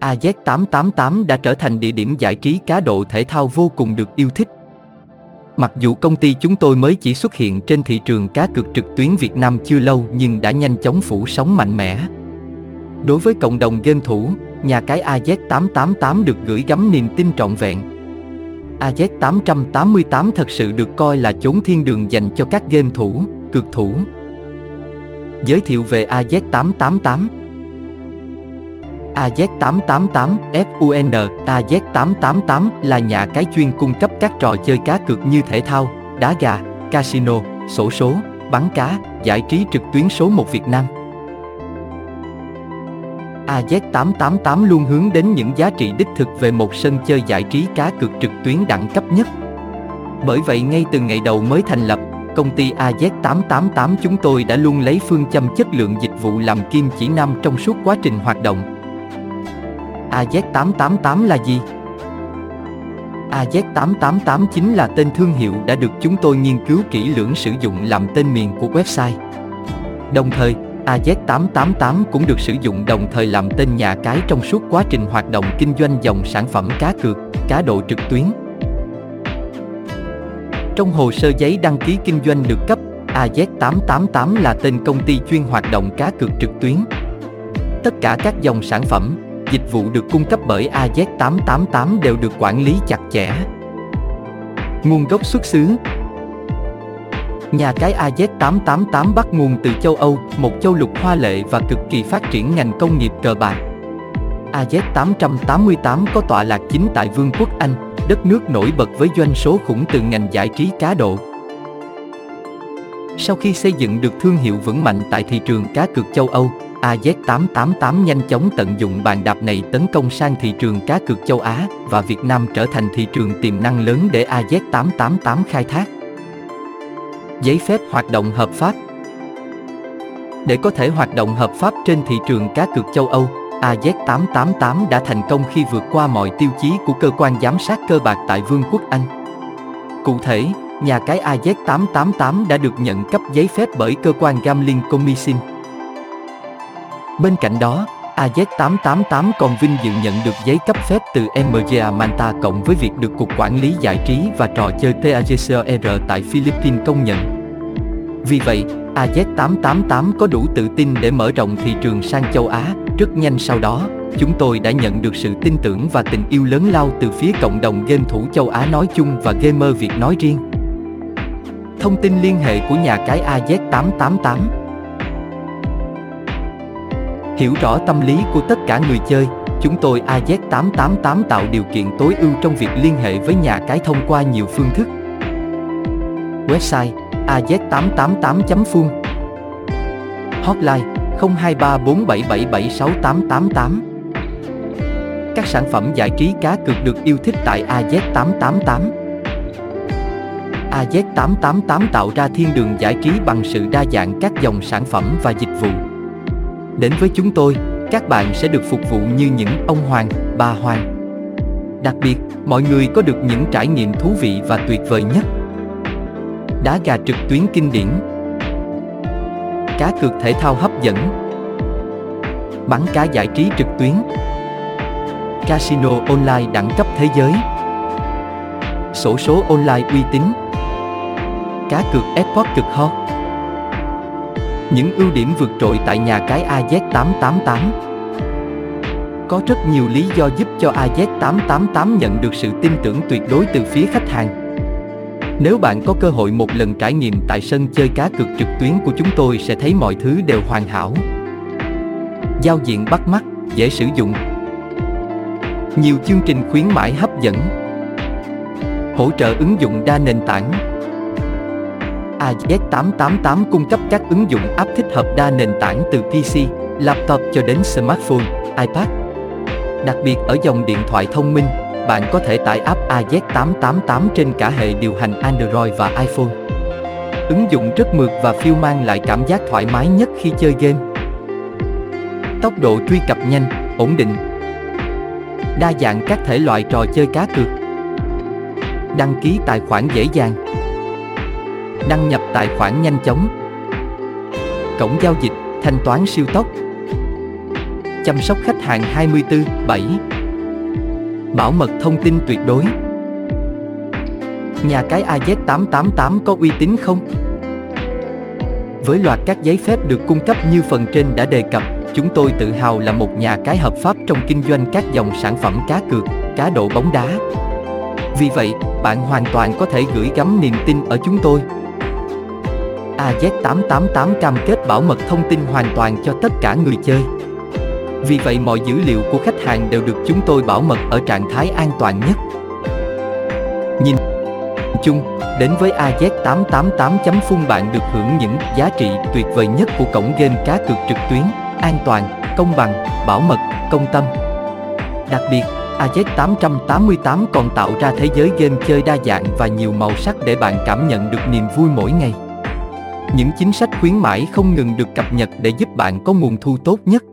AZ888 đã trở thành địa điểm giải trí cá độ thể thao vô cùng được yêu thích. Mặc dù công ty chúng tôi mới chỉ xuất hiện trên thị trường cá cược trực tuyến Việt Nam chưa lâu nhưng đã nhanh chóng phủ sóng mạnh mẽ. Đối với cộng đồng game thủ, nhà cái AZ888 được gửi gắm niềm tin trọn vẹn. AZ888 thật sự được coi là chốn thiên đường dành cho các game thủ, cược thủ. Giới thiệu về AZ888 AZ888 FUN AZ888 là nhà cái chuyên cung cấp các trò chơi cá cược như thể thao, đá gà, casino, sổ số, bắn cá, giải trí trực tuyến số 1 Việt Nam. AZ888 luôn hướng đến những giá trị đích thực về một sân chơi giải trí cá cược trực tuyến đẳng cấp nhất. Bởi vậy ngay từ ngày đầu mới thành lập, công ty AZ888 chúng tôi đã luôn lấy phương châm chất lượng dịch vụ làm kim chỉ nam trong suốt quá trình hoạt động. AZ888 là gì? AZ888 chính là tên thương hiệu đã được chúng tôi nghiên cứu kỹ lưỡng sử dụng làm tên miền của website. Đồng thời, AZ888 cũng được sử dụng đồng thời làm tên nhà cái trong suốt quá trình hoạt động kinh doanh dòng sản phẩm cá cược, cá độ trực tuyến. Trong hồ sơ giấy đăng ký kinh doanh được cấp, AZ888 là tên công ty chuyên hoạt động cá cược trực tuyến. Tất cả các dòng sản phẩm, dịch vụ được cung cấp bởi AZ888 đều được quản lý chặt chẽ. Nguồn gốc xuất xứ Nhà cái AZ888 bắt nguồn từ châu Âu, một châu lục hoa lệ và cực kỳ phát triển ngành công nghiệp cờ bạc. AZ888 có tọa lạc chính tại Vương quốc Anh, đất nước nổi bật với doanh số khủng từ ngành giải trí cá độ. Sau khi xây dựng được thương hiệu vững mạnh tại thị trường cá cược châu Âu, AZ888 nhanh chóng tận dụng bàn đạp này tấn công sang thị trường cá cược châu Á và Việt Nam trở thành thị trường tiềm năng lớn để AZ888 khai thác. Giấy phép hoạt động hợp pháp Để có thể hoạt động hợp pháp trên thị trường cá cược châu Âu, AZ888 đã thành công khi vượt qua mọi tiêu chí của cơ quan giám sát cơ bạc tại Vương quốc Anh. Cụ thể, nhà cái AZ888 đã được nhận cấp giấy phép bởi cơ quan Gambling Commission. Bên cạnh đó, AZ888 còn vinh dự nhận được giấy cấp phép từ MGA Manta cộng với việc được Cục Quản lý Giải trí và Trò chơi TAGCR tại Philippines công nhận. Vì vậy, AZ888 có đủ tự tin để mở rộng thị trường sang châu Á, rất nhanh sau đó, chúng tôi đã nhận được sự tin tưởng và tình yêu lớn lao từ phía cộng đồng game thủ châu Á nói chung và gamer Việt nói riêng. Thông tin liên hệ của nhà cái AZ888 Hiểu rõ tâm lý của tất cả người chơi, chúng tôi AZ888 tạo điều kiện tối ưu trong việc liên hệ với nhà cái thông qua nhiều phương thức. Website AZ888.fun Hotline 02347776888. Các sản phẩm giải trí cá cược được yêu thích tại AZ888 AZ888 tạo ra thiên đường giải trí bằng sự đa dạng các dòng sản phẩm và dịch vụ Đến với chúng tôi, các bạn sẽ được phục vụ như những ông hoàng, bà hoàng. Đặc biệt, mọi người có được những trải nghiệm thú vị và tuyệt vời nhất. Đá gà trực tuyến kinh điển. Cá cược thể thao hấp dẫn. Bắn cá giải trí trực tuyến. Casino online đẳng cấp thế giới. Sổ số online uy tín. Cá cược Esports cực hot những ưu điểm vượt trội tại nhà cái AZ888 Có rất nhiều lý do giúp cho AZ888 nhận được sự tin tưởng tuyệt đối từ phía khách hàng. Nếu bạn có cơ hội một lần trải nghiệm tại sân chơi cá cược trực tuyến của chúng tôi sẽ thấy mọi thứ đều hoàn hảo. Giao diện bắt mắt, dễ sử dụng. Nhiều chương trình khuyến mãi hấp dẫn. Hỗ trợ ứng dụng đa nền tảng, AZ888 cung cấp các ứng dụng app thích hợp đa nền tảng từ PC, laptop cho đến smartphone, iPad. Đặc biệt ở dòng điện thoại thông minh, bạn có thể tải app AZ888 trên cả hệ điều hành Android và iPhone. Ứng dụng rất mượt và phiêu mang lại cảm giác thoải mái nhất khi chơi game. Tốc độ truy cập nhanh, ổn định. Đa dạng các thể loại trò chơi cá cược. Đăng ký tài khoản dễ dàng đăng nhập tài khoản nhanh chóng cổng giao dịch thanh toán siêu tốc chăm sóc khách hàng 24/7. Bảo mật thông tin tuyệt đối. Nhà cái AZ888 có uy tín không? Với loạt các giấy phép được cung cấp như phần trên đã đề cập, chúng tôi tự hào là một nhà cái hợp pháp trong kinh doanh các dòng sản phẩm cá cược, cá độ bóng đá. Vì vậy, bạn hoàn toàn có thể gửi gắm niềm tin ở chúng tôi. AZ888 cam kết bảo mật thông tin hoàn toàn cho tất cả người chơi. Vì vậy mọi dữ liệu của khách hàng đều được chúng tôi bảo mật ở trạng thái an toàn nhất. Nhìn chung, đến với AZ888.phun bạn được hưởng những giá trị tuyệt vời nhất của cổng game cá cược trực tuyến, an toàn, công bằng, bảo mật, công tâm. Đặc biệt, AZ888 còn tạo ra thế giới game chơi đa dạng và nhiều màu sắc để bạn cảm nhận được niềm vui mỗi ngày. Những chính sách khuyến mãi không ngừng được cập nhật để giúp bạn có nguồn thu tốt nhất.